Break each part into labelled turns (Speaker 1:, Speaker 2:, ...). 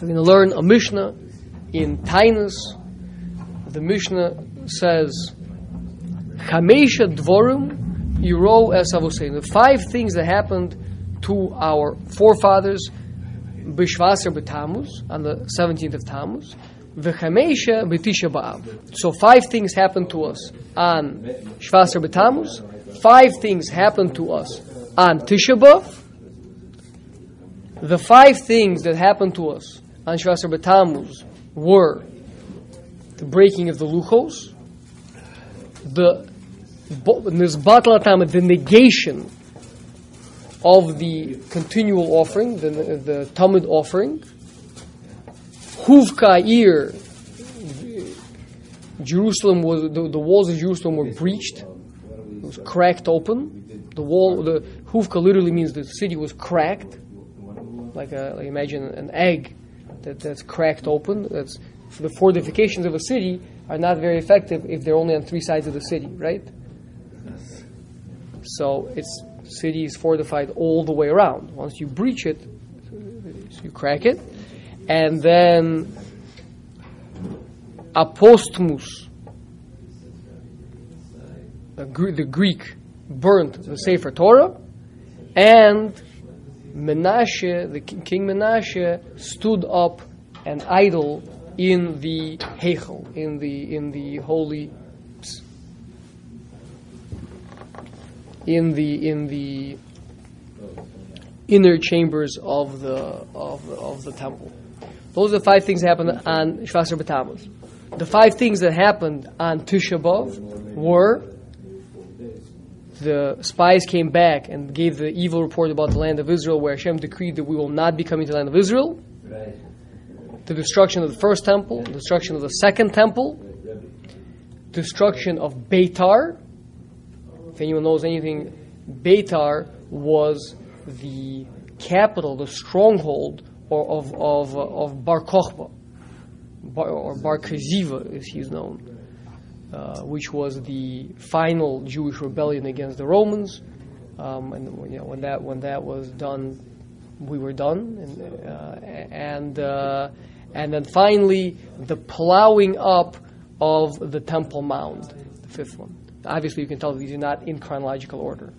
Speaker 1: So we're going to learn a Mishnah in Taanis. The Mishnah says, Chamesha Dvorim Yiro Es The five things that happened to our forefathers Bishvaser B'Tammuz on the 17th of Tammuz. V'chamesha b'tisha b'av. So five things happened to us on Shvaser b'Tammuz. Five things happened to us on Tisha B'av. The five things that happened to us on Shvaser b'Tammuz were the breaking of the luchos, the the negation of the continual offering, the, the Tamid offering. Huvka ir, Jerusalem was the, the, walls of Jerusalem were breached, it was cracked open. The wall, the Huvka literally means the city was cracked, like, a, like imagine an egg that, that's cracked open. That's the fortifications of a city are not very effective if they're only on three sides of the city, right? So it's city is fortified all the way around. Once you breach it, you crack it, and then Apostomus, the, the Greek burnt the Sefer Torah, and Menashe, the King Menashe, stood up an idol in the Heichel, in the in the holy in the in the inner chambers of the of the, of the temple. Those are the five things that happened on Shvasar B'Tammuz. The five things that happened on Tisha B'Av were the spies came back and gave the evil report about the land of Israel, where Hashem decreed that we will not be coming to the land of Israel. The destruction of the first temple, the destruction of the second temple, destruction of Beitar, if anyone knows anything, Beitar was the capital, the stronghold of, of, of Bar Kokhba, Bar, or Bar Kaziva, as he's known, uh, which was the final Jewish rebellion against the Romans. Um, and you know, when that when that was done, we were done, and uh, and, uh, and then finally the plowing up of the Temple Mound, the fifth one. Obviously, you can tell these are not in chronological order.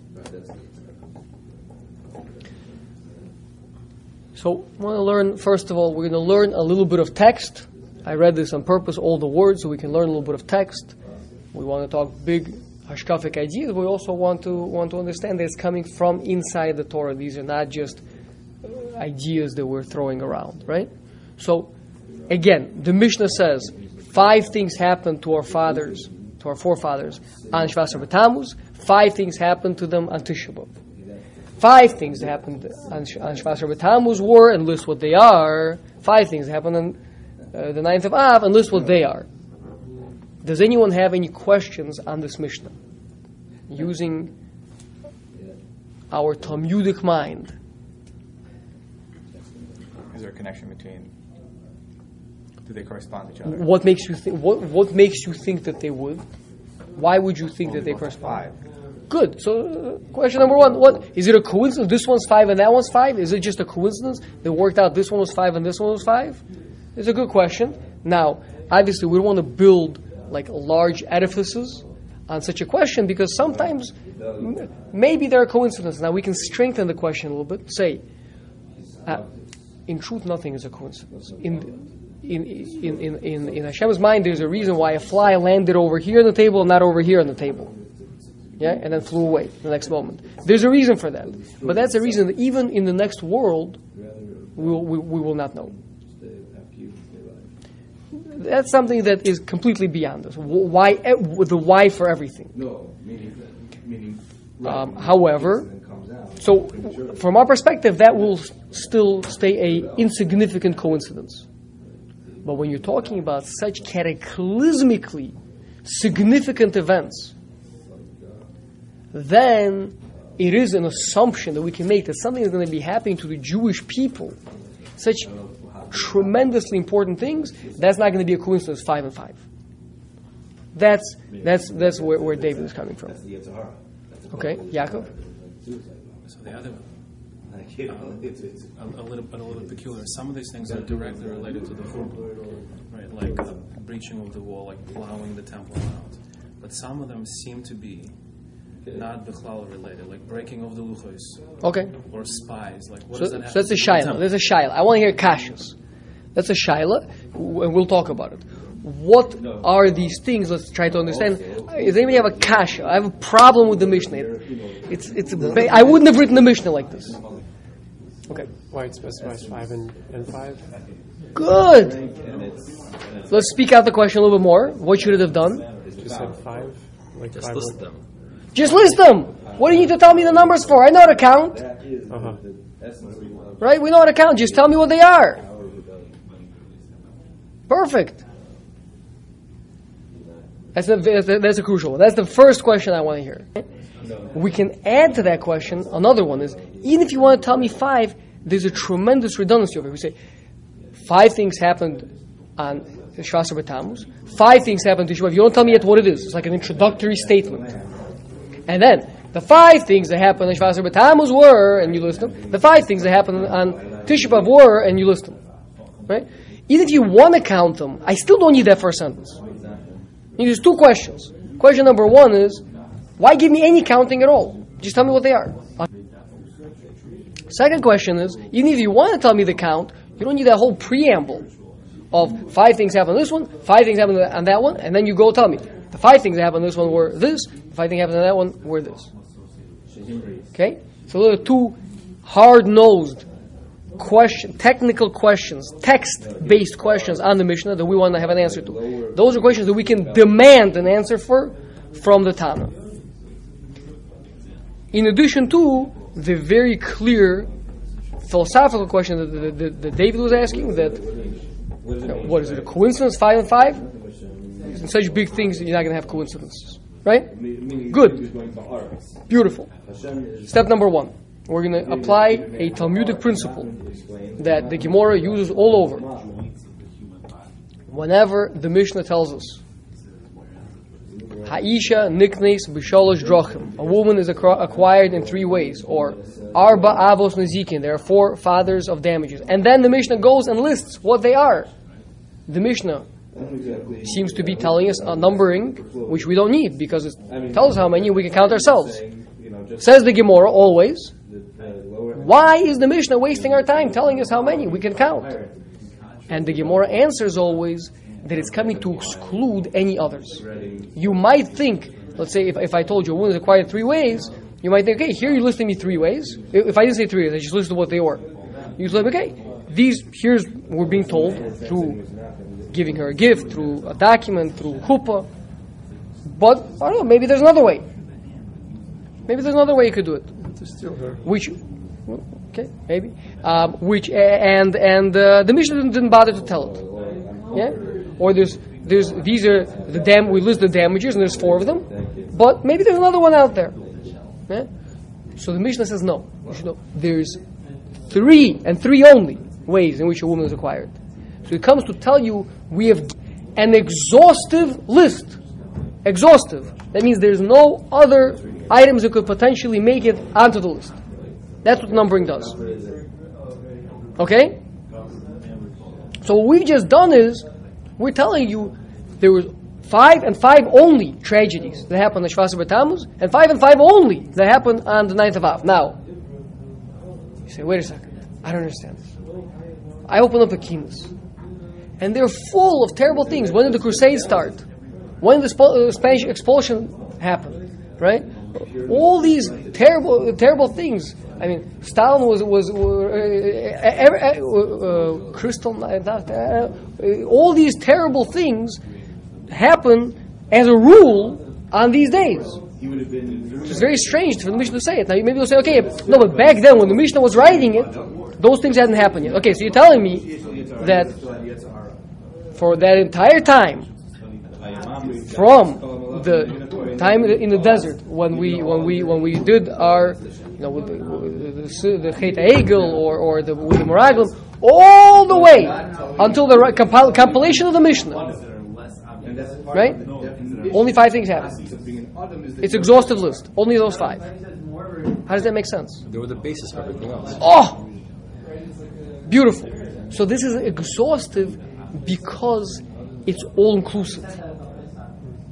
Speaker 1: So, I want to learn, first of all, we're going to learn a little bit of text. I read this on purpose, all the words, so we can learn a little bit of text. We want to talk big hashkafic ideas, we also want to, want to understand that it's coming from inside the Torah. These are not just ideas that we're throwing around, right? So, again, the Mishnah says five things happened to our fathers to our forefathers on Shvasar B'Tammuz. Five things happened to them on Tisha. Five things that happened on, on Shvasar B'Tammuz were, and list what they are. Five things happened on uh, the 9th of Av, and list what they are. Does anyone have any questions on this Mishnah? Using our Talmudic mind.
Speaker 2: Is there a connection between do they correspond to each other?
Speaker 1: What makes you think? What What makes you think that they would? Why would you think that they correspond?
Speaker 2: Five.
Speaker 1: Good. So, uh, question number one: What is it a coincidence? This one's five and that one's five. Is it just a coincidence that worked out? This one was five and this one was five. It's a good question. Now, obviously, we don't want to build like large edifices on such a question because sometimes m- maybe there are coincidences. Now we can strengthen the question a little bit. Say, uh, in truth, nothing is a coincidence. In in, in, in, in, in Hashem's mind, there's a reason why a fly landed over here on the table and not over here on the table. Yeah, and then flew away the next moment. There's a reason for that. But that's a reason that even in the next world, we will, we, we will not know. That's something that is completely beyond us. Why the why for everything?
Speaker 3: No, meaning, meaning
Speaker 1: um, however, so from our perspective, that will still stay a insignificant coincidence. But when you're talking about such cataclysmically significant events, then it is an assumption that we can make that something is going to be happening to the Jewish people. Such tremendously important things, that's not going to be a coincidence, five and five. That's, that's, that's where, where David is coming from. Okay, Yaakov?
Speaker 4: So the other
Speaker 3: Like, you it's, it's,
Speaker 4: a, a little bit a little peculiar. Some of these things are directly related to the churban, right? Like uh, breaching of the wall, like plowing the temple out. But some of them seem to be not bechlal related, like breaking of the luchos
Speaker 1: Okay.
Speaker 4: or spies. Like what
Speaker 1: So,
Speaker 4: does that have
Speaker 1: so that's a
Speaker 4: the
Speaker 1: shaila. There's a shaila. I want to hear kashas. That's a shaila, and we'll talk about it. What are these things? Let's try to understand. Does anybody have a kasha? I have a problem with the Mishnah. It's it's. Ba- I wouldn't have written the Mishnah like this. Okay.
Speaker 5: Why it specifies five and, and five?
Speaker 1: Good. Let's speak out the question a little bit more. What should it have done?
Speaker 5: Just said five? Like
Speaker 6: Just
Speaker 5: five
Speaker 6: list
Speaker 5: would-
Speaker 6: them.
Speaker 1: Just list them. What do you need to tell me the numbers for? I know how to count,
Speaker 5: Uh-huh.
Speaker 1: right? We know how to count. Just tell me what they are. Perfect. That's a, that's a, crucial one. That's the first question I want to hear. We can add to that question another one is even if you want to tell me five, there's a tremendous redundancy over here. We say five things happened on Shvasar B'Tammuz, five things happened to Shua. If you don't tell me yet what it is, it's like an introductory statement. And then the five things that happened on Shvasar B'Tammuz were, and you list them. The five things that happened on Tisha B'Av were, and you list them. Right? Even if you want to count them, I still don't need that first sentence. There's two questions. Question number one is, why give me any counting at all? Just tell me what they are. Second question is, even if you want to tell me the count, you don't need that whole preamble of five things happen on this one, five things happen on that one, and then you go tell me the five things that happened on this one were this, the five things happened on that one were this. Okay, so those are two hard-nosed question, technical questions, text-based questions on the Mishnah that we want to have an answer to. Those are questions that we can demand an answer for from the Tana. In addition to the very clear philosophical question that, that, that, that David was asking, that you know, what is it, a coincidence, five and five? In such big things, you're not going to have coincidences, right? Good, beautiful. Step number one, we're going to apply a Talmudic principle that the Gemara uses all over. Whenever the Mishnah tells us, Haisha niknes b'shalosh drochim. A woman is acqu- acquired in three ways, or arba avos nezikin. There are four fathers of damages, and then the Mishnah goes and lists what they are. The Mishnah seems to be telling us a numbering which we don't need because it tells us how many we can count ourselves. Says the Gemara always. Why is the Mishnah wasting our time telling us how many we can count? And the Gemara answers always that it's coming to exclude any others. You might think, let's say, if, if I told you a woman is acquired three ways, you might think, okay, here you're listing me three ways. If I didn't say three ways, I just listed what they were. You say, okay, these here's we're being told through giving her a gift, through a document, through chuppah. But I don't know, maybe there's another way. Maybe there's another way you could do it. Which, okay, maybe. Um, which and and uh, the Mishnah didn't, bother to tell it. Yeah, or there's there's these are the dam. We list the damages, and there's four of them. But maybe there's another one out there. Yeah? So the Mishnah says no. Know. There's three and three only ways in which a woman is acquired. So it comes to tell you we have an exhaustive list. Exhaustive. That means there's no other items that could potentially make it onto the list. That's what numbering does. Okay? So what we've just done is we're telling you there was five and five only tragedies that happened on Shvasa B'Tammuz, and five and five only that happened on the 9th of Av. Now, you say, wait a second, I don't understand. I open up a Kinnos, and they're full of terrible things. When did the Crusades start? When did the uh, Spanish expulsion happen? Right? All these terrible, terrible things. I mean, Stalin was was uh, uh, uh, uh, crystal. Uh, uh, all these terrible things happen as a rule on these days. It's very strange for the Mishnah to say it. Now, maybe you'll say, okay, no, but back then when the Mishnah was writing it, those things hadn't happened yet. Okay, so you're telling me that for that entire time, from the time in the desert when we when we when we did our you know with the, with the, the Chet Egel or or the with the Meraglim, all the way until the right compil- compilation of the Mishnah, right? Only five things happen. It's exhaustive list. Only those five. How does that make sense?
Speaker 6: They were the basis of everything else.
Speaker 1: Oh, beautiful. So this is exhaustive because it's all inclusive.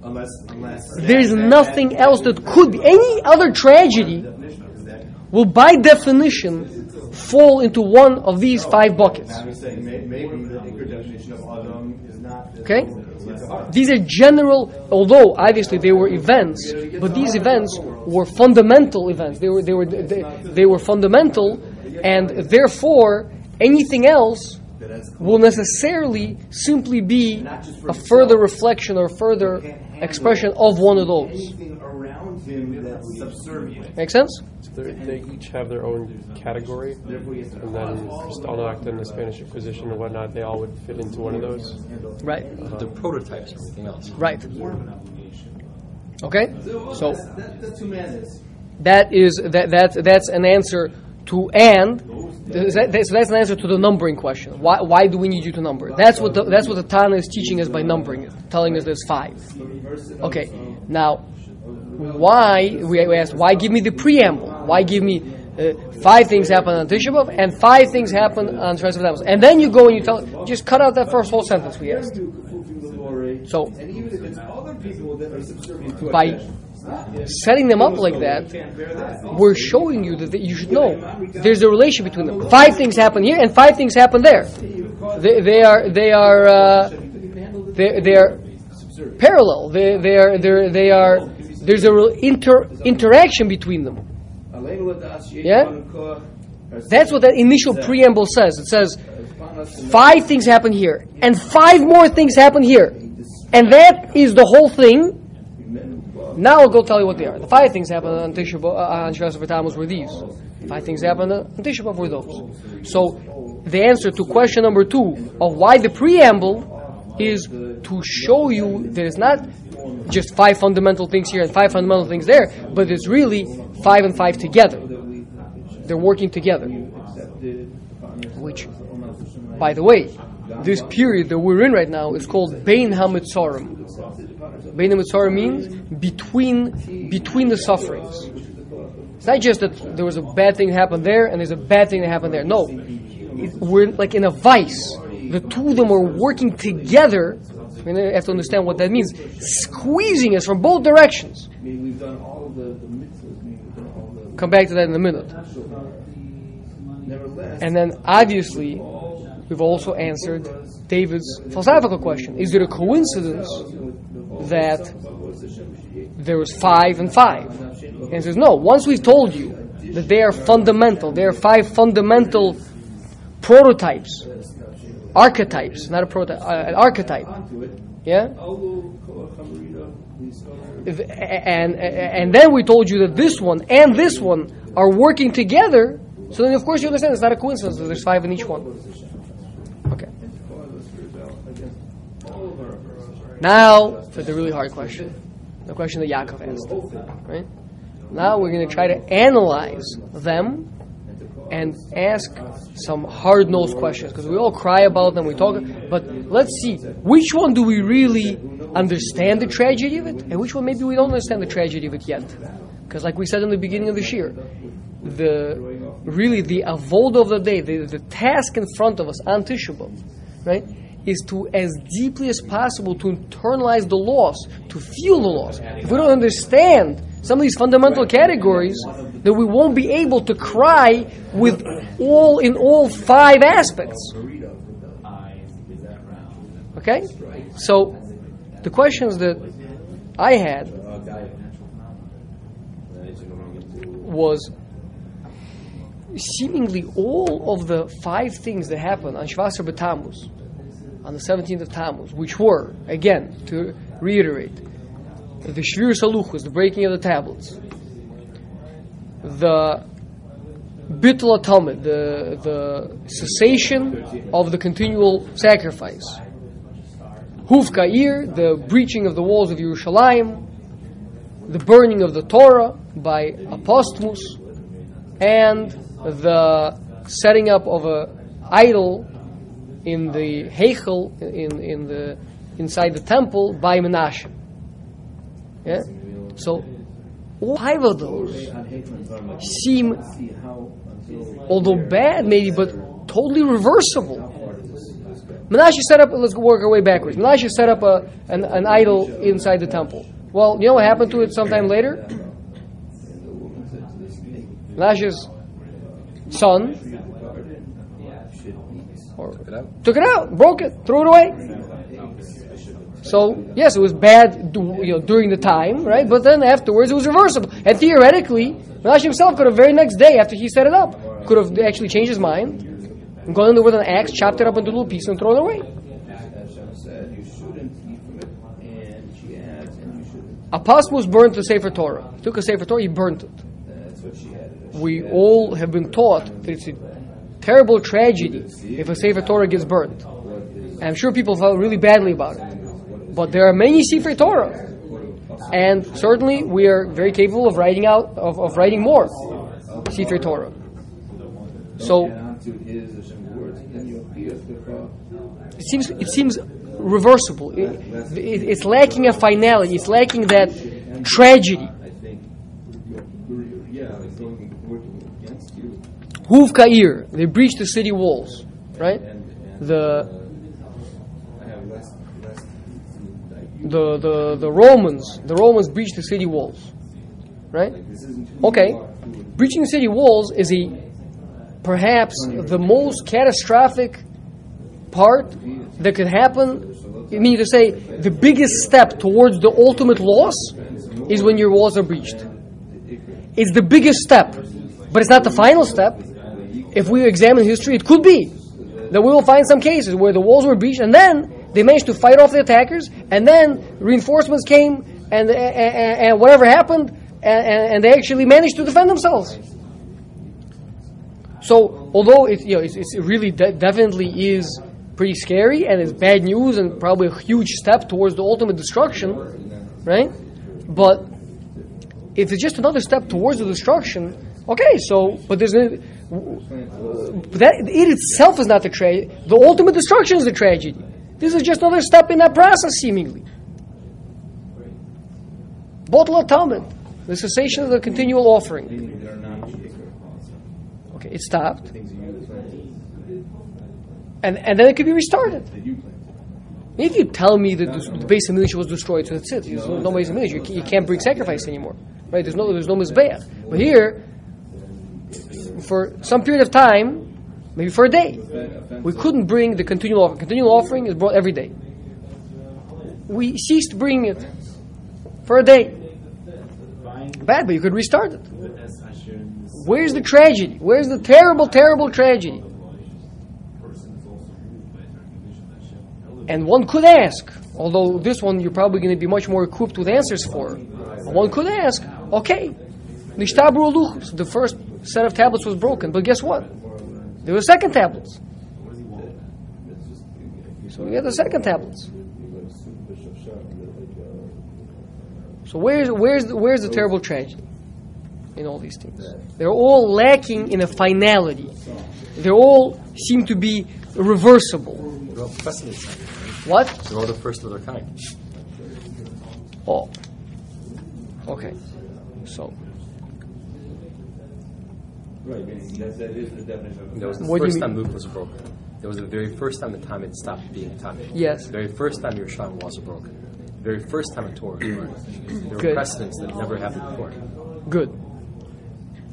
Speaker 3: Unless, unless.
Speaker 1: There is nothing else that could be. Any other tragedy will, by definition, fall into one of these five buckets.
Speaker 3: I'm just saying, may- maybe the Iker definition of Adam is not.
Speaker 1: Okay? These are general, although obviously they were events, but these events were fundamental events. They were, they were, they, they were fundamental, and therefore anything else will necessarily simply be a further reflection or further expression of one of those.
Speaker 3: Anything around him that's subservient.
Speaker 1: Make sense?
Speaker 5: So they're- each have their own category, and then Kristallnacht and the Spanish Inquisition and whatnot, they all would fit into one of those.
Speaker 1: Right. Uh-huh.
Speaker 6: The prototypes of everything else.
Speaker 1: Right. Okay? So
Speaker 3: That, that's humanity.
Speaker 1: that is that that that's an answer to and that- so that's an answer to the numbering question. Why why do we need you to number? That's what the, that's what the Tana is teaching us by numbering it, telling us there's five. Okay. Now, why we, we asked why give me the preamble? Why give me uh, five things happen on Tisha B'av and five things happen on Tammuz? And then you go and you tell just cut out that first whole sentence we asked. So
Speaker 3: And even if it's other people that are subservient to
Speaker 1: by setting them up like that, we're showing you that, that you should know there's a relation between them. Five things happen here and five things happen there. They, they are they are uh, they, they are parallel. They they are they are there's a real inter interaction between them. Yeah? That's what that initial preamble says. It says five things happen here and five more things happen here, and that is the whole thing. Now I'll go tell you what they are. The five things happen on Tisha uh, on Shras V'Tammuz were these. Five things happen on Tisha B'Av were those. So the answer to question number two of why the preamble is to show you that it's not just five fundamental things here and five fundamental things there, but it's really five and five together. They're working together. Which, by the way, this period that we're in right now is called Bein HaMitzorim. Bein HaMitzorim means between between the sufferings. It's not just that there was a bad thing that happened there and there's a bad thing that happened there. No, we're like in a vice. The two of them are working together. We have to understand what that means. Squeezing us from both directions. Come back to that in a minute. And then obviously, we've also answered David's philosophical question: Is it a coincidence that there was five and five? And he says no. Once we've told you that they are fundamental, they are five fundamental prototypes, archetypes, not a prototype, uh, an archetype. Yeah. And and then we told you that this one and this one are working together. So then, of course, you understand it's not a coincidence that there's five in each one. Okay. Now for the really hard question, the question that Yaakov asked. Right. Now we're going to try to analyze them and ask some hard-nosed questions because we all cry about them. We talk, but let's see which one do we really understand the tragedy of it, and which one maybe we don't understand the tragedy of it yet. Because, like we said in the beginning of this year, the really the avod of the day, the, the task in front of us on Tisha B'Av, right, is to as deeply as possible to internalize the loss, to feel the loss. If we don't understand some of these fundamental categories, then we won't be able to cry with all in all five aspects. Okay? So the questions that I had was seemingly all of the five things that happened on Shvasar B'Tammuz, on the 17th of Tammuz, which were, again, to reiterate, the Shvir Saluchus, the breaking of the tablets, the Bittul Tamid, the, the cessation of the continual sacrifice, Hufkair, the breaching of the walls of Yerushalayim, the burning of the Torah by Apostomus, and the setting up of an idol in the Heichel, in, in the, inside the temple by Menashe. Yeah? So, all five of those seem, although bad maybe, but totally reversible. Menashe set up, let's work our way backwards. Menashe set up a, an, an idol inside the temple. Well, you know what happened to it sometime later? Menashe's son
Speaker 6: out.
Speaker 1: took it out, broke it, threw it away. So yes, it was bad, you know, during the time, right? But then afterwards, it was reversible. And theoretically, Menashe himself could have very next day after he set it up, could have actually changed his mind, and gone in there with an axe, chopped it up into little pieces, and thrown it away.
Speaker 3: Shouldn't.
Speaker 1: Apostomus burned the Sefer Torah. Took a Sefer Torah, he burnt it. We all have been taught that it's a terrible tragedy if a Sefer Torah gets burnt. And I'm sure people felt really badly about it. But there are many Sefer Torah. And certainly we are very capable of writing out of, of writing more Sefer Torah. So it seems it seems reversible. It, it, it's lacking a finality. It's lacking that tragedy.
Speaker 3: I think you're, you're, yeah, like going working against you,
Speaker 1: Huv Kair, they breached the city walls, right? The
Speaker 3: I have less, less, like,
Speaker 1: the, the, the Romans, the Romans breached the city walls, right?
Speaker 3: this isn't who
Speaker 1: Okay,
Speaker 3: you are, who
Speaker 1: breaching the city walls is a perhaps the most catastrophic part that could happen. I mean to say the biggest step towards the ultimate loss is when your walls are breached. It's the biggest step, but it's not the final step. If we examine history, it could be that we will find some cases where the walls were breached and then they managed to fight off the attackers, and then reinforcements came, and and, and, whatever happened, and, and, and they actually managed to defend themselves. So, although it you know it's, it's really de- definitely is pretty scary and it's bad news and probably a huge step towards the ultimate destruction, right? But if it's just another step towards the destruction, okay. So, but there's no, that it itself is not the tragedy. The ultimate destruction is the tragedy. This is just another step in that process, seemingly. Bittul Tamid, the cessation of the continual offering.
Speaker 3: think they're not shaker.
Speaker 1: Okay, it stopped,
Speaker 3: Things you planted,
Speaker 1: and and then it could be restarted. If you tell me that the, the base of Militia was destroyed, so that's it. There's no, no base of Militia. You, you can't bring sacrifice anymore, right? There's no there's no mizbeach. But here, for some period of time, maybe for a day, we couldn't bring the continual offering. Continual offering is brought every day. We ceased bringing it for a day. Bad, but you could restart it. Where's the tragedy? Where's the terrible, terrible tragedy? And one could ask, although this one you're probably going to be much more equipped with answers for. One could ask, okay, The first set of tablets was broken, but guess what? There were second tablets. So we got the second tablets. So where's where's the, where's the terrible tragedy in all these things? They're all lacking in a finality. They all seem to be reversible.
Speaker 6: They're all precedents.
Speaker 1: What?
Speaker 6: They're all the first of their kind.
Speaker 1: Oh. Okay. So
Speaker 3: Right, meaning that, that is the definition of.
Speaker 6: That was the
Speaker 1: What
Speaker 6: first
Speaker 1: mean?
Speaker 6: time Luke was broken. That was the very first time the time had stopped being time.
Speaker 1: Yes.
Speaker 6: The very first time Yerushalayim walls were broken. The very first time a Torah was burned. There were
Speaker 1: Good.
Speaker 6: precedents that never happened before.
Speaker 1: good.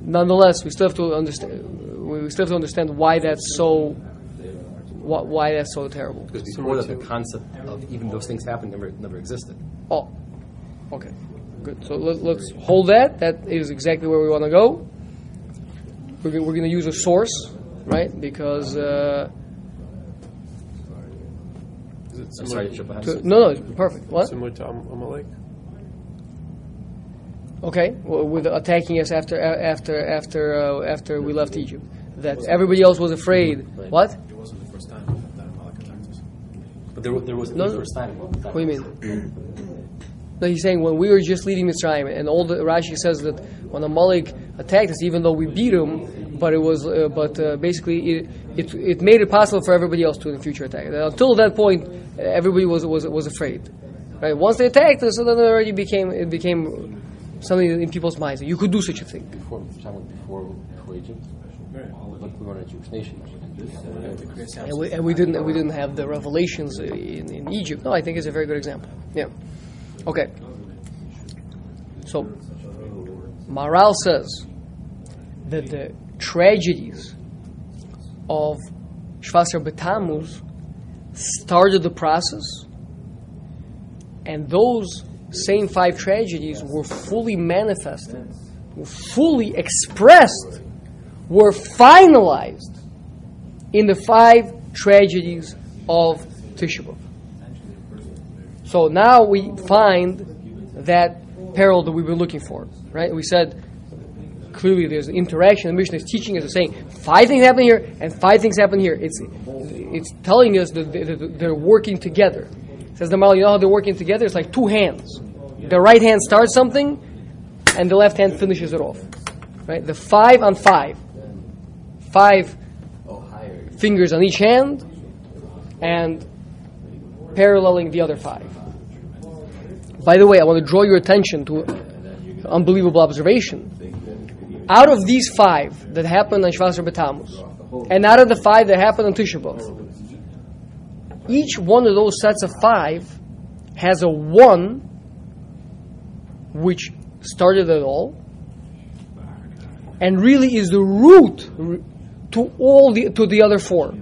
Speaker 1: Nonetheless, we still have to understand. We still have to understand why that's so. Why, why that's so terrible.
Speaker 6: Because before that, the concept of even those things happening never never existed.
Speaker 1: Oh, okay, good. So let, let's hold that. That is exactly where we want to go. We're, go- we're going to use a source, right? Because uh,
Speaker 5: Is it similar,
Speaker 6: sorry, Triple
Speaker 1: to, no, no, it's perfect. What?
Speaker 5: similar to Am- Amalek?
Speaker 1: Okay, well, with attacking us after after after uh, after we left Egypt, that everybody else was afraid. What?
Speaker 4: It wasn't the first time that Amalek attacked us.
Speaker 6: But there, wa- there was
Speaker 1: No,
Speaker 6: the first time.
Speaker 1: What do you mean? No, he's saying when we were just leaving Mitzrayim, and all the Rashi says that when Amalek attacked us, even though we beat them. but it was, uh, but uh, basically it, it it made it possible for everybody else to in the future attack. And until that point, everybody was was was afraid. Right? Once they attacked us, so then it already became it became something in people's minds you could do such a thing.
Speaker 6: Before, someone before, before Egypt. But we weren't a Jewish nation.
Speaker 1: And we, and we didn't and we didn't have the revelations in, in Egypt. No, I think it's a very good example. Yeah. Okay. So Maharal says that the tragedies of Shvasar Betamuz started the process, and those same five tragedies were fully manifested, were fully expressed, were finalized in the five tragedies of Tisha. So now we find that peril that we've been looking for, right? We said clearly there's an interaction. The Mishnah is teaching us, is saying five things happen here and five things happen here. It's it's telling us that they- that they're working together. It says the Maharal, you know how they're working together? It's like two hands. The right hand starts something, and the left hand finishes it off. Right? The five on five, five fingers on each hand, and paralleling the other five. By the way, I want to draw your attention to an unbelievable observation. Out of these five that happened on Shvasar B'Tammuz, and out of the five that happened on Tisha B'Av, each one of those sets of five has a one which started it all, and really is the root to all the to the other four.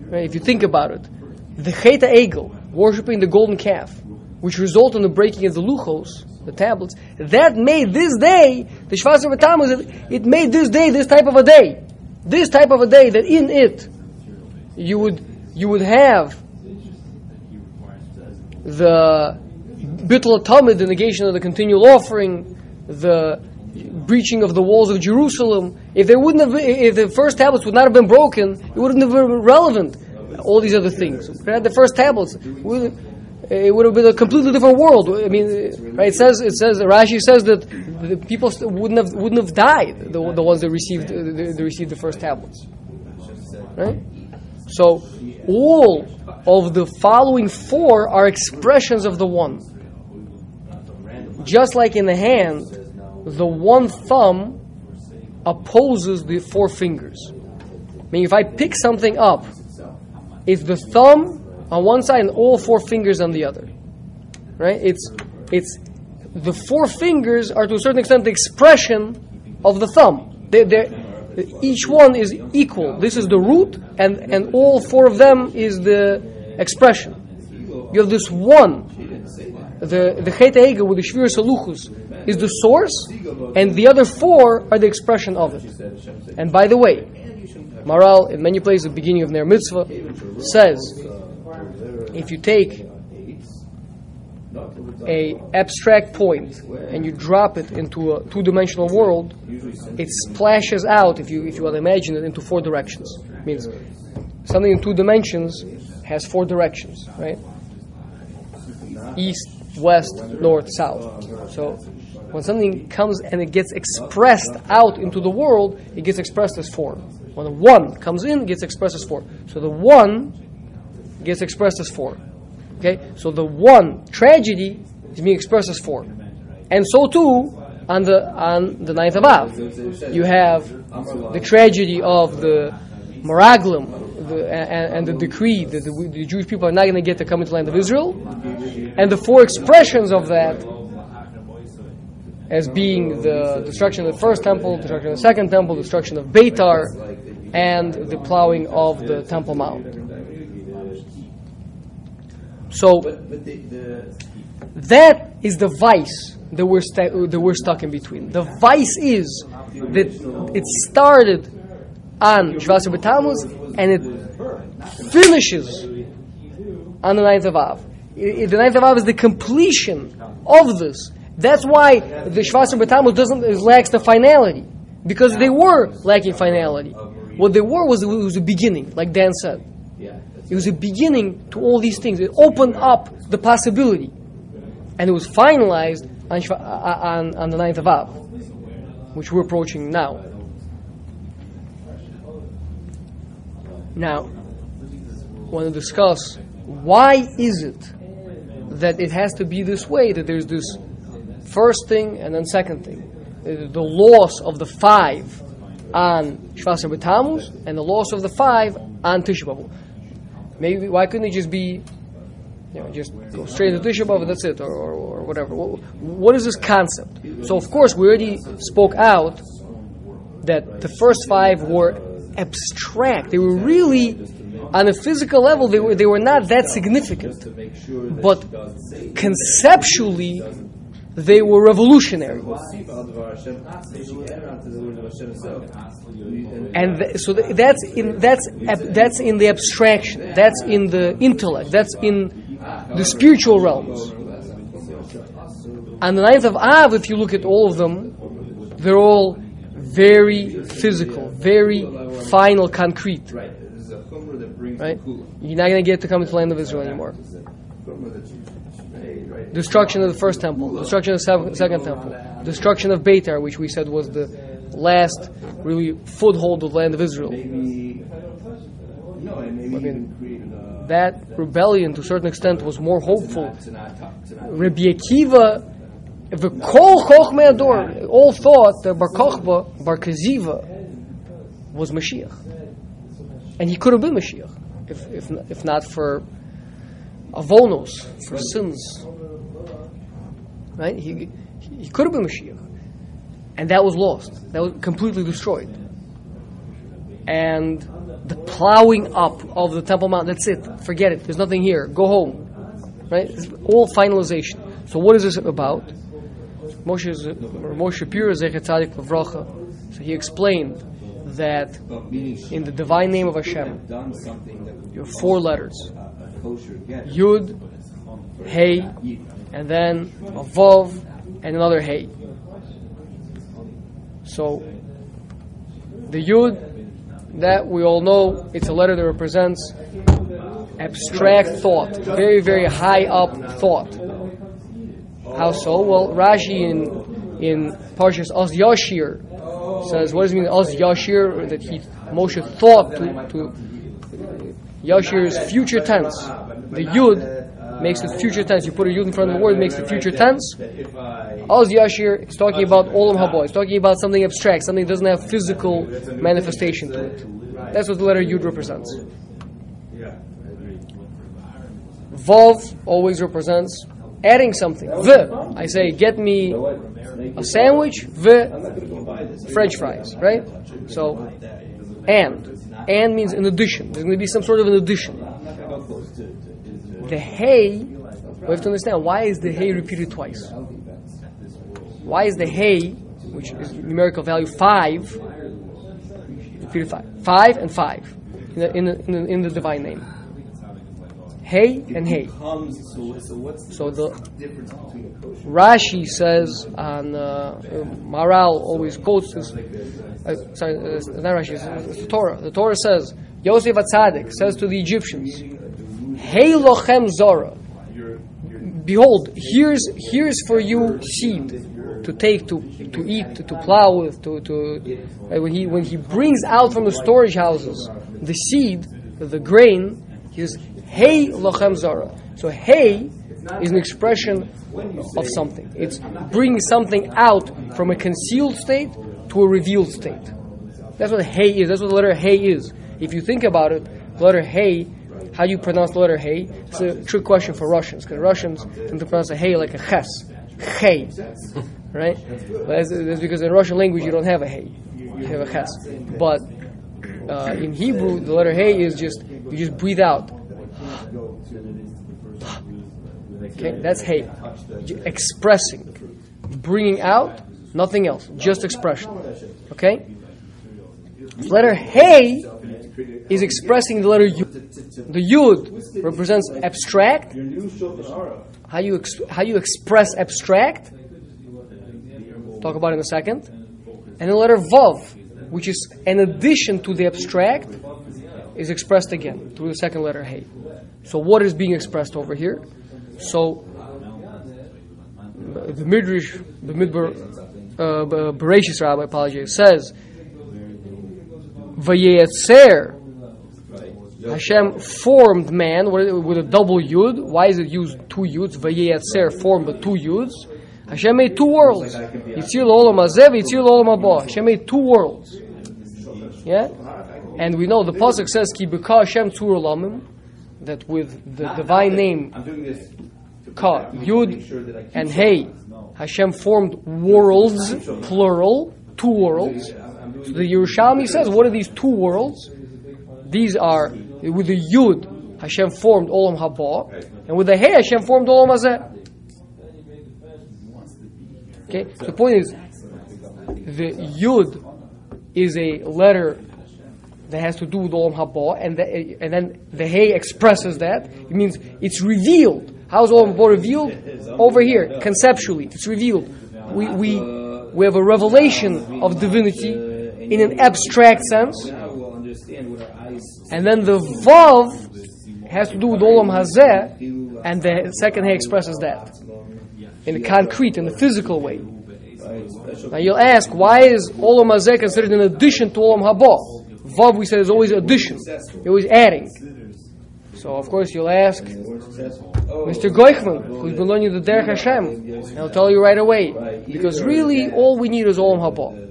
Speaker 1: Right, if you think about it, the Cheta Egel, worshipping the golden calf, which resulted in the breaking of the luchos, the tablets, that made this day, the Shvasar B'Tammuz, it made this day this type of a day. This type of a day that in it you would you would have the Bittul Tamid, the negation of the continual offering, the breaching of the walls of Jerusalem. If they wouldn't have, if the first tablets would not have been broken, it wouldn't have been relevant. All these other things. We had the first tablets, we- it would have been a completely different world. I mean, right? It says, it says, Rashi says that the people wouldn't have wouldn't have died. The, the ones that received uh, the, the received the first tablets, right? So all of the following four are expressions of the one. Just like in the hand, the one thumb opposes the four fingers. I mean, if I pick something up, if the thumb on one side and all four fingers on the other. Right? It's it's the four fingers are to a certain extent the expression of the thumb. They, each one is equal. This is the root, and, and all four of them is the expression. You have this one, the the Chet Ega with the Shvir Saluchus is the source, and the other four are the expression of it. And by the way, Maharal in many places, the beginning of Ner Mitzvah, says if you take a abstract point and you drop it into a two-dimensional world, it splashes out. If you if you want to imagine it into four directions, means something in two dimensions has four directions, right? East, west, north, south. So when something comes and it gets expressed out into the world, it gets expressed as four. When the one comes in, it gets expressed as four. So the one gets expressed as four. Okay, so the one tragedy is being expressed as four, and so too on the on the ninth of Av, you have the tragedy of the Meraglim, the, and, and the decree that the, the Jewish people are not going to get to come into the land of Israel, and the four expressions of that as being the destruction of the first temple, destruction of the second temple, destruction of Beitar, and the plowing of the Temple Mount. So
Speaker 3: But the, the
Speaker 1: that is the vice that we're, sta- that we're stuck in between. The vice is that it started on Shvasar B'Tammuz and it finishes on the ninth of Av. The ninth of Av is the completion of this. That's why the Shvasar B'Tammuz doesn't it lacks the finality because they were lacking finality. What they were was was a beginning, like Dan said. It was a beginning to all these things. It opened up the possibility. And it was finalized on, uh, on, on the 9th of Av, which we're approaching now. Now, I want to discuss why is it that it has to be this way, that there's this first thing and then second thing. Uh, The loss of the five on Shvasa B'Tammuz and the loss of the five on Tisha B'Av. Maybe why couldn't it just be, you know, just go straight into Tisha B'Av and that's it, or, or, or whatever. What, what is this concept? So of course we already spoke out that the first five were abstract. They were really on a physical level. They were they were not that significant, but conceptually they were revolutionary. And th- so th- that's in that's ab- that's in the abstraction. That's in the intellect. That's in the spiritual realms. On the ninth of Av, if you look at all of them, they're all very physical, very final, concrete.
Speaker 3: Right.
Speaker 1: You're not going to get to come into the land of Israel anymore.
Speaker 3: Chumrah that's made, right?
Speaker 1: Destruction of the first temple, destruction of the second temple, destruction of Beitar, which we said was the last really foothold of the land of Israel.
Speaker 3: Maybe, no, and maybe
Speaker 1: I mean,
Speaker 3: even create a
Speaker 1: That rebellion, to a certain extent, was more hopeful.
Speaker 3: to not talk, to not
Speaker 1: Rabbi Akiva, the Kol Chochmei Ador, all thought that Bar Kochba, Bar Kaziva, was Mashiach. And he could have been Mashiach, if, if, if not for avonos, for sins. Right? He, he could have been Mashiach. And that was lost. That was completely destroyed. And the plowing up of the Temple Mount, that's it. Forget it. There's nothing here. Go home. Right? It's all finalization. So what is this about? Moshe, Moshe Shapiro, Zecher Tzadik Levracha, so he explained that in the divine name of Hashem, you have four letters. Yud, Hey, and then a Vav, and another Hey. So, the Yud, that we all know, it's a letter that represents abstract thought, very, very high up thought. How so? Well, Rashi in in Parshas Oz Yashir says, what does it mean Oz Yashir? That he Moshe thought to, to Yashir is future tense. The Yud makes it future tense. You put a Yud in front of the word, makes it future tense. Oz Yashir is talking about Olam Haba. It's talking about something abstract, something that doesn't have physical manifestation to it. That's what the letter Yud represents. Vav always represents adding something. V. I say, get me a sandwich, V, French fries, right? So, and. And means in addition. There's going to be some sort of an addition. The hay, we have to understand why is the hay repeated twice? Why is the hay, which is numerical value 5, repeated 5? 5 and 5 in the, in the, in the, in the divine name. Hay and hay.
Speaker 3: So,
Speaker 1: the Rashi says on uh, Maharal always quotes this. Uh, sorry, uh, not Rashi. It's the Torah. The Torah says Yosef Atzadik says to the Egyptians, "Hey lochem zora." Behold, here's here's for you seed to take to to eat to, to plow with to to uh, when he when he brings out from the storage houses the seed the grain he says hey lochem zara so hey is an expression of something. It's bringing something out from a concealed state to a revealed state. That's what hey is. That's what the letter hey is. If you think about it the letter hey how do you pronounce the letter hey? It's a trick question for Russians because Russians tend to pronounce a hey like a ches, hey, right? That's, that's because in Russian language you don't have a hey, you have a ches. But uh, in Hebrew, the letter hey is just you just breathe out. Okay, that's hey, expressing, bringing out, nothing else, just expression. Okay, letter hey is expressing the letter yud. The yud represents abstract. How you ex- how you express abstract? Talk about in a second. And the letter vav, which is an addition to the abstract, is expressed again through the second letter hey. So what is being expressed over here? So the midrash, the midbar, uh, Bereshis Rabbi, I apologize, says Vayetzer. Hashem formed man with a double yud. Why is it used two yuds? Vayetzer formed with two yuds. Hashem made two worlds. Yitzir Olam Hazeh, Yitzir Olam Haba. Hashem made two worlds. Yeah? And we know the Pasuk says, Ki Hashem tzur olamim, that with the divine name,
Speaker 3: I'm doing this.
Speaker 1: Ka, Yud, and Hey, Hashem formed worlds, plural, two worlds. So the Yerushalmi says, what are these two worlds? These are, with the Yud, Hashem formed Olam Haba, and with the Hey, Hashem formed Olam Hazeh. Okay, so the point is, the Yud is a letter that has to do with Olam Haba, and, the, and then the Hey expresses that. It means it's revealed. How is Olam Haba revealed? Over here, conceptually, it's revealed. We, we, we have a revelation of divinity in an abstract sense, and then the Vav has to do with Olam Hazeh, and the second he expresses that in a concrete, in a physical way. Now you'll ask, why is Olam Hazeh considered an addition to Olam Haba? Vav, we said, is always addition. You're always adding. So, of course, you'll ask Mr. Goichman, who's been learning the Derech Hashem. And I'll tell you right away. Because really, all we need is Olam Haba.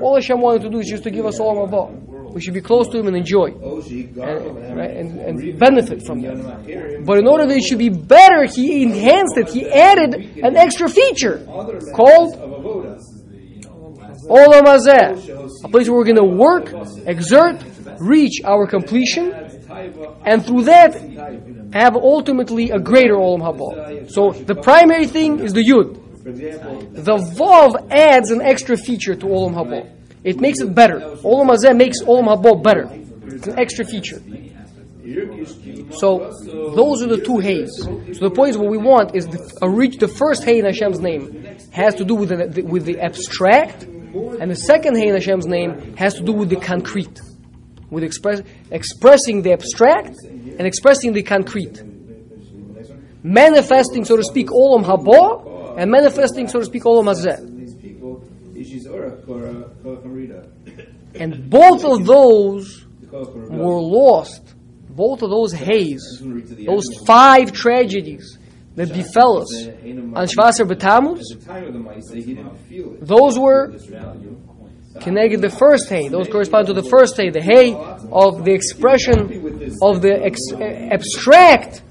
Speaker 1: All Hashem wanted to do is just to give us Olam Haba. We should be close to Him and enjoy. And, right, and, and benefit from that. But in order that it should be better, He enhanced it. He added an extra feature called
Speaker 3: of.
Speaker 1: Olam Hazeh, a place where we're going to work, exert, reach our completion, and through that have ultimately a greater Olam Haba. So the primary thing is the Yud.
Speaker 3: For example,
Speaker 1: The Vav adds an extra feature to Olam Haba. It makes it better. Olam Hazeh makes Olam Haba better. It's an extra feature. So those are the two hays. So the point is, what we want is the, uh, reach the first hay in Hashem's name has to do with the, with the abstract, and the second hay in Hashem's name has to do with the concrete, with express, expressing the abstract and expressing the concrete, manifesting, so to speak, Olam Haba, and manifesting, so to speak, Olam Hazeh.
Speaker 3: these people.
Speaker 1: And both of those were lost. Both of those haze, those five tragedies that befell us on Shvasar B'Tammuz,
Speaker 3: At the time of the mice, he didn't feel it.
Speaker 1: those were connected the first hay. Those correspond to the first hay, the hay of the expression of the ex- abstract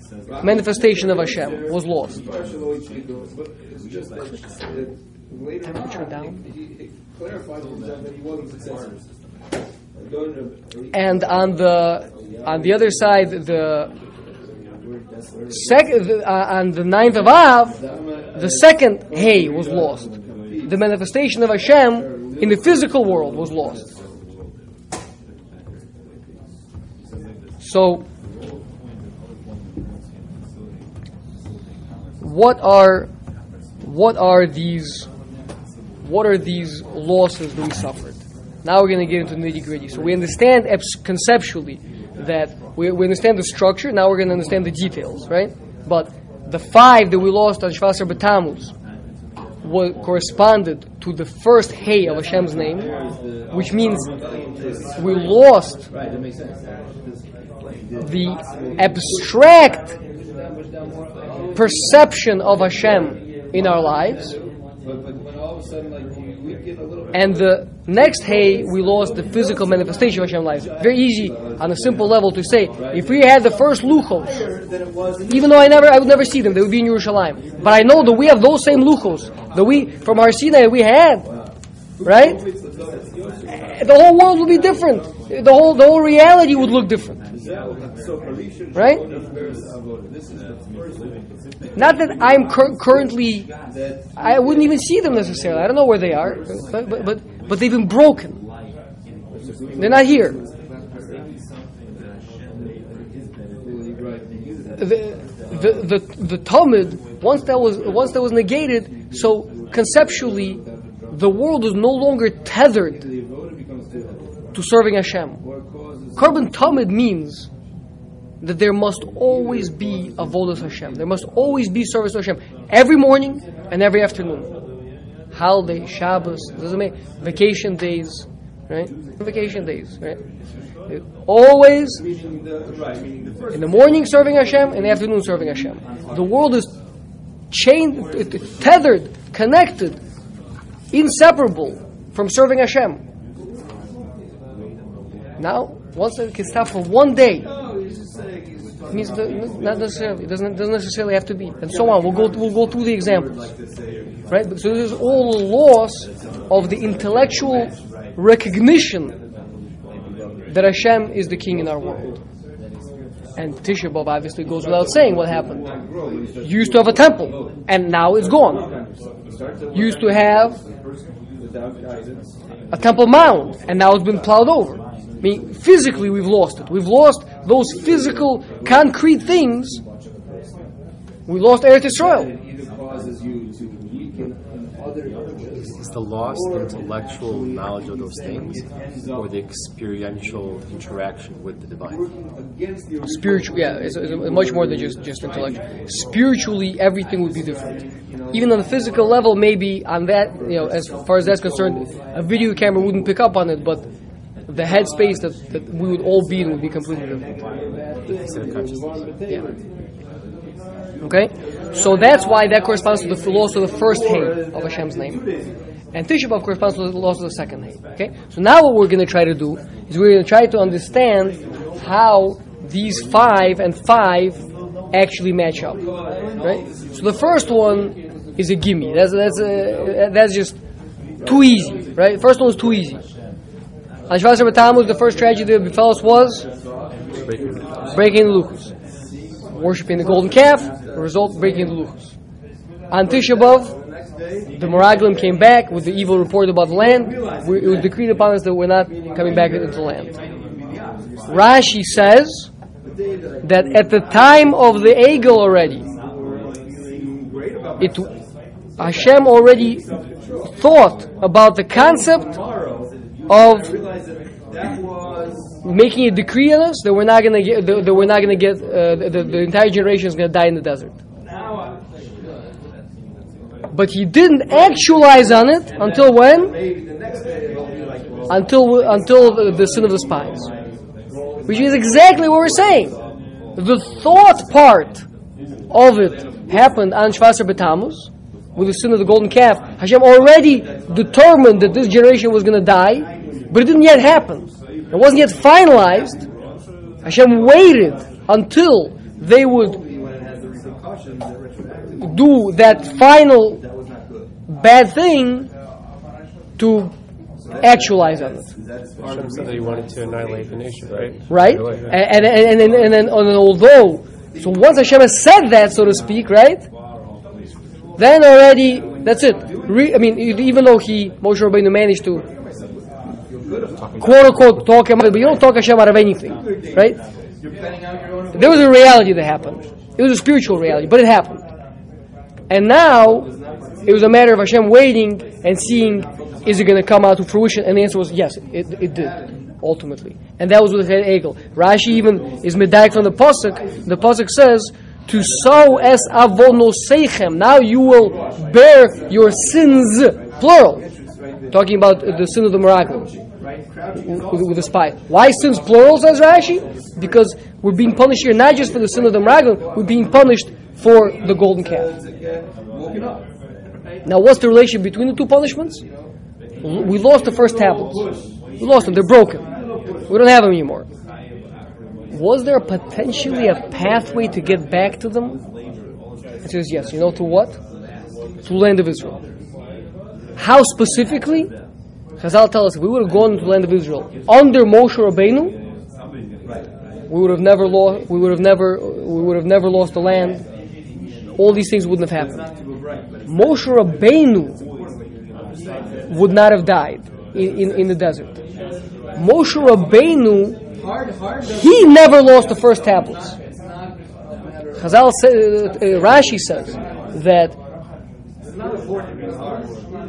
Speaker 1: manifestation of Hashem was lost.
Speaker 3: Partial Chico, but it's just like later
Speaker 1: Temperature
Speaker 3: on,
Speaker 1: down.
Speaker 3: He, he clarified that he wasn't successful. Going to-
Speaker 1: And on the on the other side, the second uh, on the ninth of Av, the second hay was lost. The manifestation of Hashem in the physical world was lost. So, what are what are these what are these losses that we suffered? Now we're going to get into nitty gritty. So we understand conceptually that we, we understand the structure. Now we're going to understand the details, right? But the five that we lost on Shvasar B'Tammuz wa- corresponded to the first hay of Hashem's name, which means we lost the abstract perception of Hashem in our lives. And the next hay, we lost the physical manifestation of Hashem lives. Very easy on a simple level to say. If we had the first luchos, even though I never, I would never see them, they would be in Yerushalayim. But I know that we have those same luchos that we from Har Sinai we had, right? The whole world would be different. The whole the whole reality would look different, right? Not that I'm cur- currently, I wouldn't even see them necessarily. I don't know where they are, but but but, but they've been broken. They're not here. The the the, the Tamid once that was once that was negated, so conceptually, the world is no longer tethered to serving Hashem. Korban Tamid means that there must always be a avodas Hashem. There must always be service to Hashem every morning and every afternoon. Holiday, Shabbos, doesn't make vacation days, right? Vacation days, right? Always in the morning serving Hashem, in the afternoon serving Hashem. The world is chained, tethered connected, inseparable from serving Hashem. Now, once it can stop for one day, means not necessarily. It doesn't, doesn't necessarily have to be, and so on. We'll go we'll go through the examples, right? So this is all a loss of the intellectual recognition that Hashem is the king in our world. And Tisha B'av obviously goes without saying what happened. You used to have a temple, and now it's gone. You used to have a temple mound, and now it's been plowed over. I mean, physically we've lost it. We've lost those physical, concrete things. We lost Eretz Israel.
Speaker 3: either to weaken other
Speaker 6: Is the lost intellectual knowledge of those things or the experiential interaction with the divine?
Speaker 1: Spiritual, yeah, it's, it's much more than just just intellectual. Spiritually, everything would be different. Even on the physical level, maybe on that, you know, as far as that's concerned, a video camera wouldn't pick up on it, but the headspace that, that we would all be in would be completely different.
Speaker 6: Instead of consciousness.
Speaker 1: Yeah. Okay? So that's why that corresponds to the loss of the first hay of Hashem's name. And Tisha B'Av corresponds to the loss of the second hay. Okay? So now what we're going to try to do is we're going to try to understand how these five and five actually match up. Right? So the first one is a gimme. That's, that's, a, that's just too easy. Right? First one is too easy. On Shvasar B'Tammuz, the first tragedy that befell us was breaking the luchos worshipping the golden calf, the result breaking the luchos. On Tisha B'Av, the Meraglim came back with the evil report about the land. It was decreed upon us that we're not coming back into the land. Rashi says that at the time of the Egel already, it Hashem already thought about the concept of making a decree on us that we're not going to get that that we're not going to get uh, the, the entire generation is going to die in the desert. But he didn't actualize on it until when? Until until the, the sin of the spies, which is exactly what we're saying. The thought part of it happened on Shvasar B'Tammuz with the sin of the golden calf. Hashem already determined that this generation was going to die, but it didn't yet happen. It wasn't yet finalized. Hashem waited until they would do that final bad thing to actualize on it.
Speaker 5: Hashem said that he wanted to annihilate the nation, right?
Speaker 1: Right? And, and, and, and, and and then although, so once Hashem has said that, so to speak, right? Then already, that's it. Re, I mean, even though he, Moshe Rabbeinu managed to, quote unquote, talk him out, but you don't talk Hashem out of anything, right? There was a reality that happened. It was a spiritual reality, but it happened. And now, it was a matter of Hashem waiting and seeing, is it going to come out to fruition? And the answer was yes, it, it did, ultimately. And that was with Egel. Rashi even is medag from the Pasuk. The Pasuk says, to sow es avonosechem. Now you will bear your sins, plural. Talking about the sin of the Meraglim with, with the spy. Why sins plural, says Rashi? Because we're being punished here not just for the sin of the Meraglim, we're being punished for the golden calf. Now, what's the relation between the two punishments? We lost the first tablets. We lost them. They're broken. We don't have them anymore. Was there potentially a pathway to get back to them? It says yes. You know to what? To land of Israel. How specifically? Chazal tell us we would have gone to the land of Israel under Moshe Rabbeinu, we would have never lost. We would have never. We would have never lost the land. All these things wouldn't have happened. Moshe Rabbeinu would not have died in, in, in the desert. Moshe Rabbeinu he never lost the first tablets. Chazal say, uh, Rashi says that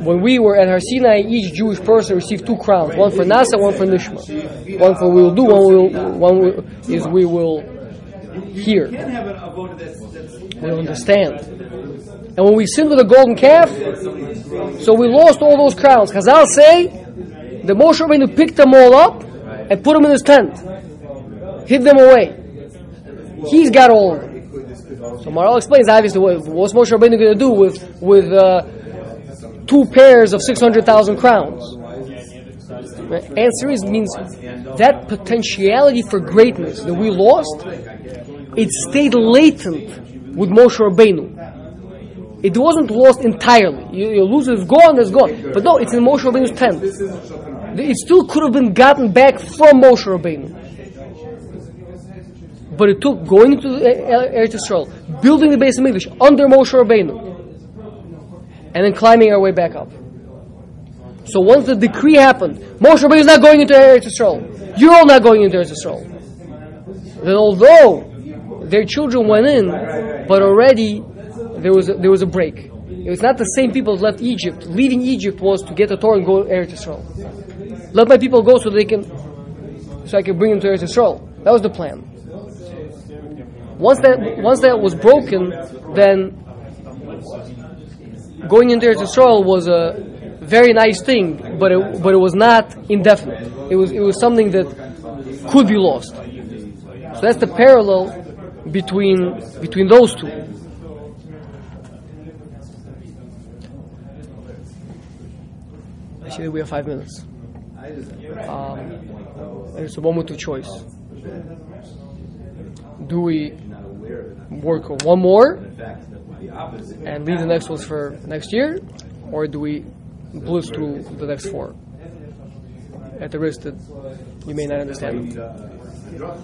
Speaker 1: when we were at Har Sinai, each Jewish person received two crowns: one for Naaseh, one for Nishma. One for we will do, one will, one will, is we will hear. We understand. And when we sinned with a golden calf, so we lost all those crowns. Chazal say the Moshe Rabbeinu picked them all up and put them in his tent, hid them away. He's got all of them. So Maharal explains obviously what, what's Moshe Rabbeinu going to do with with uh, two pairs of 600,000 crowns. Right? Answer is means that potentiality for greatness that we lost, it stayed latent with Moshe Rabbeinu. It wasn't lost entirely. You, you lose it, it's gone, it's gone. But no, it's in Moshe Rabbeinu's tent. It still could have been gotten back from Moshe Rabbeinu. But it took going into the Eretz Yisrael, building the base of English under Moshe Rabbeinu, and then climbing our way back up. So once the decree happened, Moshe Rabbeinu is not going into Eretz Yisrael. You're all not going into Eretz Yisrael. Then although their children went in, but already there was a, there was a break. It was not the same people that left Egypt. Leaving Egypt was to get the Torah and go to Eretz Yisrael. Let my people go so they can, so I can bring them to Eretz Yisrael. That was the plan. Once that once that was broken, then going into Eretz Yisrael was a very nice thing, but it, but it was not indefinite. It was it was something that could be lost. So that's the parallel between between those two. Actually, we have five minutes. Um, there's a moment of choice. Do we work one more and leave the next ones for next year, or do we blitz through the next four at the risk that you may not understand them?
Speaker 6: Yeah,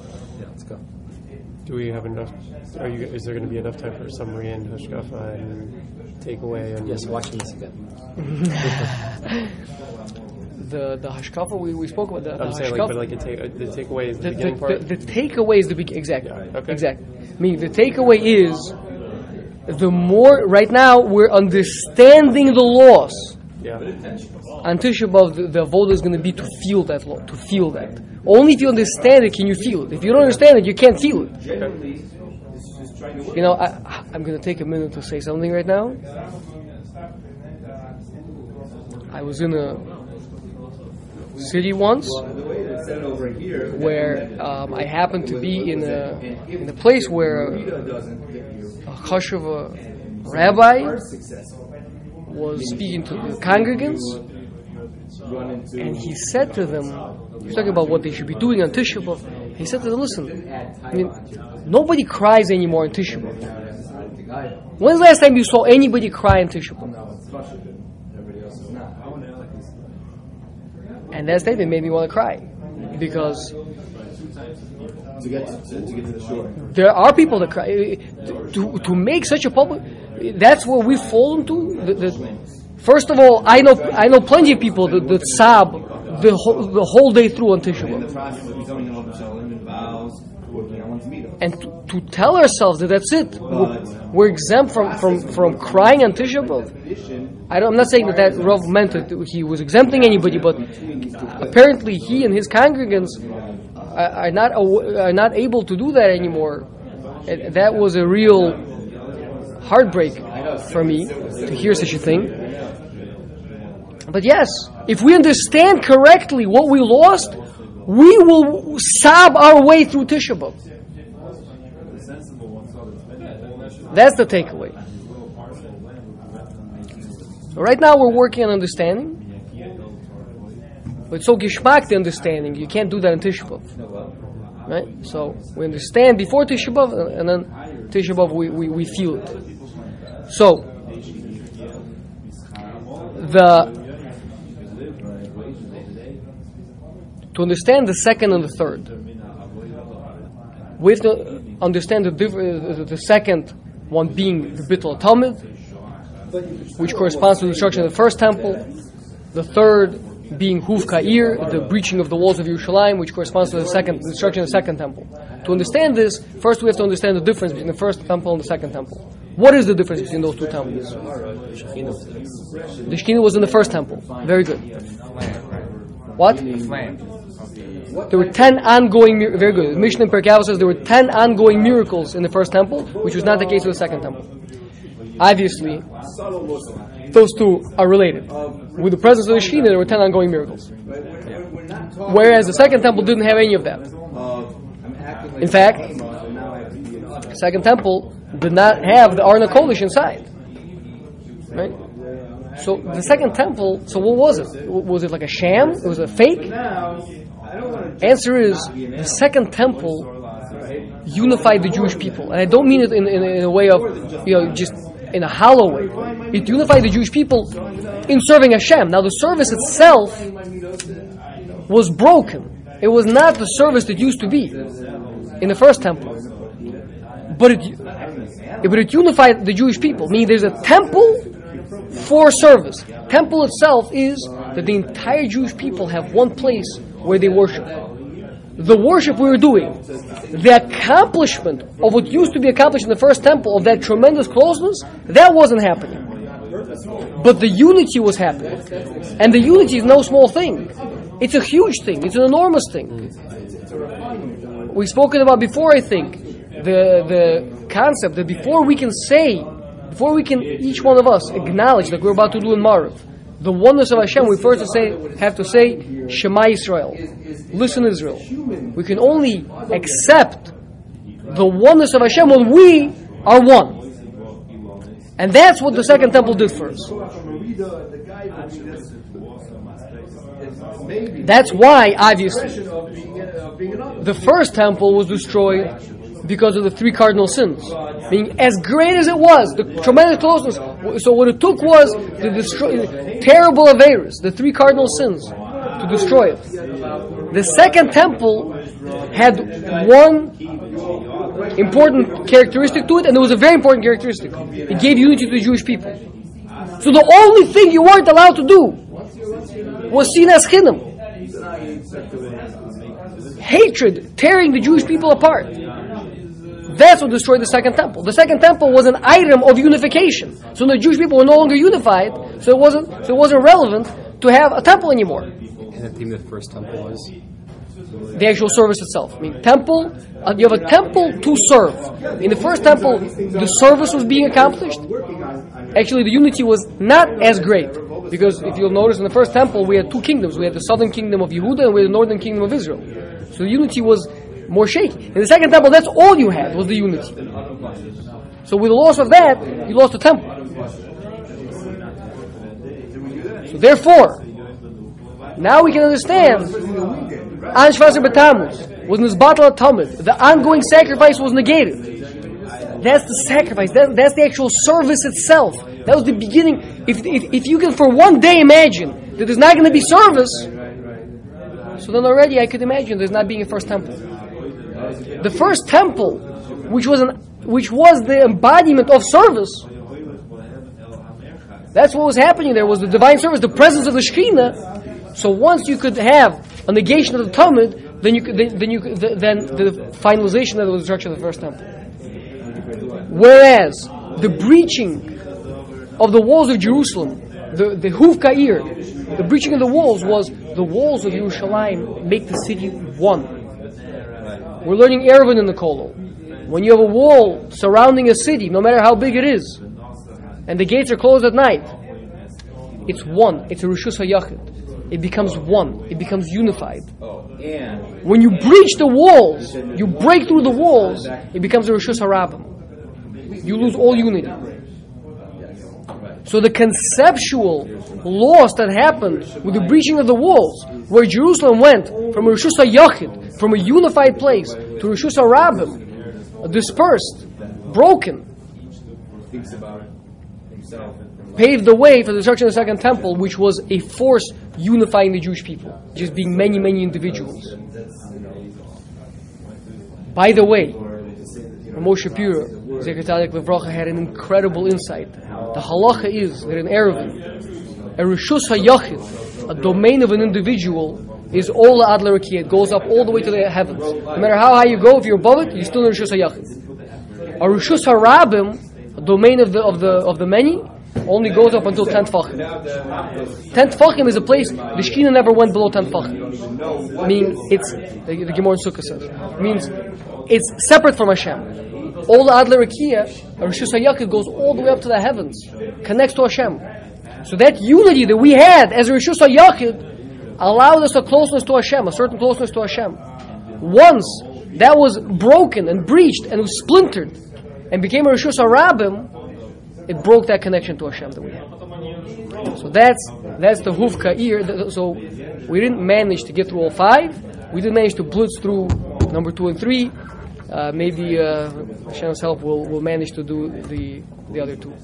Speaker 6: let's go.
Speaker 5: Do we have enough? Are you? Is there going to be enough time for summary and hashkafa and takeaway? And
Speaker 6: Yes, watching this again.
Speaker 1: The the hashkafa we, we spoke about the, the
Speaker 5: I'm saying, like,
Speaker 1: hashkafa-
Speaker 5: but like take, uh, the takeaway is the,
Speaker 1: the,
Speaker 5: beginning
Speaker 1: the,
Speaker 5: part.
Speaker 1: the, the takeaway is the beginning. Exactly.
Speaker 5: Okay.
Speaker 1: Exactly. I mean, the takeaway is the more right now we're understanding the loss.
Speaker 5: yeah.
Speaker 1: On Tisha B'av, the, the vote is going to be to feel that law, to feel that. Only if you understand it can you feel it. If you don't understand it, you can't feel it. You know, I, I'm going to take a minute to say something right now. I was in a city once where um, I happened to be in a in a place where a a rabbi was speaking to the congregants, and he said to them, he was talking about what they should be doing on Tisha B'av. He said to them, "Listen, I mean, nobody cries anymore on Tisha B'av. When's the last time you saw anybody cry on Tisha B'av?" And that statement made me want to cry because
Speaker 3: to get to, to get to the shore.
Speaker 1: there are people that cry. To, to make such a public, that's where we fall into. The, the, first of all, I know I know plenty of people that, that sob the whole, the whole day through on Tisha
Speaker 3: In
Speaker 1: B'av.
Speaker 3: the process of becoming a and vows, working on one's mitzvah.
Speaker 1: And to, to tell ourselves that that's it, we're, we're exempt from, from, from crying on Tisha B'av. I don't, I'm not saying that that Rav meant that he was exempting anybody, but apparently he and his congregants are, are not are not able to do that anymore. And that was a real heartbreak for me to hear such a thing. But yes, if we understand correctly what we lost, we will sob our way through Tisha B'av. That's the takeaway. Right now we're working on understanding. But it's so geschmack the understanding. You can't do that in Tisha B'av. Right? So we understand before Tisha B'av and then Tisha B'av we, we, we feel it. So the to understand the second and the third, we have to understand the, diff- uh, the second one being the Bittul Tamid, which corresponds to the destruction of the first temple. The third being Huv Ka'ir, the breaching of the walls of Yerushalayim, which corresponds to the second the destruction of the second temple. To understand this, first we have to understand the difference between the first temple and the second temple. What is the difference between those two temples? The Shekhinah was in the first temple. Very good. What? There were ten ongoing, very good. Mishnah in says there were ten ongoing miracles in the first temple, which was not the case with the second temple. Obviously, those two are related. With the presence of the Shekhinah, there were ten ongoing miracles. Whereas the second temple didn't have any of that. In fact, the second temple did not have the Aron Kodesh inside. Right? So the second temple. So what was it? Was it like a sham? It was a fake. Answer is the second temple unified the Jewish people, and I don't mean it in, in, in a way of you know just in a hollow way. It unified the Jewish people in serving Hashem. Now the service itself was broken. It was not the service that used to be in the first temple, but it but it unified the Jewish people. Meaning there's a temple for service. Temple itself is that the entire Jewish people have one place where they worship. The worship we were doing, the accomplishment of what used to be accomplished in the first temple, of that tremendous closeness, that wasn't happening. But the unity was happening. And the unity is no small thing. It's a huge thing. It's an enormous thing. We've spoken about before, I think, the, the concept that before we can say, before we can, each one of us acknowledge, that we're about to do in Maariv, the oneness of Hashem, we first say, have to say, Shema Israel. Listen, Israel. We can only accept the oneness of Hashem when we are one. And that's what the second temple did for us. That's why, obviously, the first temple was destroyed because of the three cardinal sins. Being as great as it was, the tremendous closeness. So what it took was the terrible Averis, the three cardinal sins, to destroy it. The second temple had one important characteristic to it, and it was a very important characteristic. It gave unity to the Jewish people. So the only thing you weren't allowed to do was sinas chinam. Hatred, tearing the Jewish people apart. That's what destroyed the second temple. The second temple was an item of unification. So the Jewish people were no longer unified, so it wasn't so it wasn't relevant to have a temple anymore.
Speaker 6: And the theme of the first temple was
Speaker 1: The actual service itself. I mean, temple. Uh, you have a temple to serve. In the first temple, the service was being accomplished. Actually, the unity was not as great because if you'll notice, in the first temple, we had two kingdoms. We had the southern kingdom of Yehuda and we had the northern kingdom of Israel. So the unity was more shaky. In the second temple, that's all you had was the unity. So with the loss of that, you lost the temple. So therefore, now we can understand An Shvaser B'Tammuz was Nizbatal Tamid. The ongoing sacrifice was negated. That's the sacrifice. That, that's the actual service itself. That was the beginning. If, if, if you can for one day imagine that there's not going to be service, so then already I could imagine there's not being a first temple. The first temple, which was an, which was the embodiment of service, that's what was happening there was the divine service, the presence of the Shekhinah. So once you could have a negation of the Tamid, then you could, then, then you then the finalization of the destruction of the first temple. Whereas the breaching of the walls of Jerusalem, the the Huv Ka'ir, the breaching of the walls was the walls of Yerushalayim make the city one. We're learning Eruvin in the Kollel. When you have a wall surrounding a city, no matter how big it is, and the gates are closed at night, it's one. It's a Rishus HaYachid. It becomes one. It becomes unified. When you breach the walls, you break through the walls, it becomes a Rishus HaRabim. You lose all unity. So the conceptual loss that happened with the breaching of the walls, where Jerusalem went from a Rishus HaYachid, from a unified place, to Rishus HaRabim, dispersed, broken, paved the way for the destruction of the second temple, which was a force unifying the Jewish people, just being many, many individuals. By the way, Moshe Shapiro, Tzadik Levracha, had an incredible insight. The halacha is that in Eruvin, a Rishus HaYachid, a domain of an individual, is all Adler It goes up all the way to the heavens. No matter how high you go, if you're above it, you're still in Rishus HaYachid. A Rishus HaRabim, a domain of the, of the, of the many, only goes up until 10 Tfachim. 10 Tfachim is a place, the Shekhinah never went below 10 Tfachim. I mean, it's, the, the Gemara in Sukkah says, means it's separate from Hashem. All Adler Rekiya, Rishus HaYachid goes all the way up to the heavens, connects to Hashem. So that unity that we had as Rishus HaYachid allowed us a closeness to Hashem, a certain closeness to Hashem. Once that was broken and breached and was splintered and became a Rishus HaRabim, it broke that connection to Hashem that we had. So that's that's the Huv Ka'ir. So we didn't manage to get through all five. We didn't manage to blitz through number two and three. Uh, maybe uh, Shannon's help will, will manage to do the, the other two.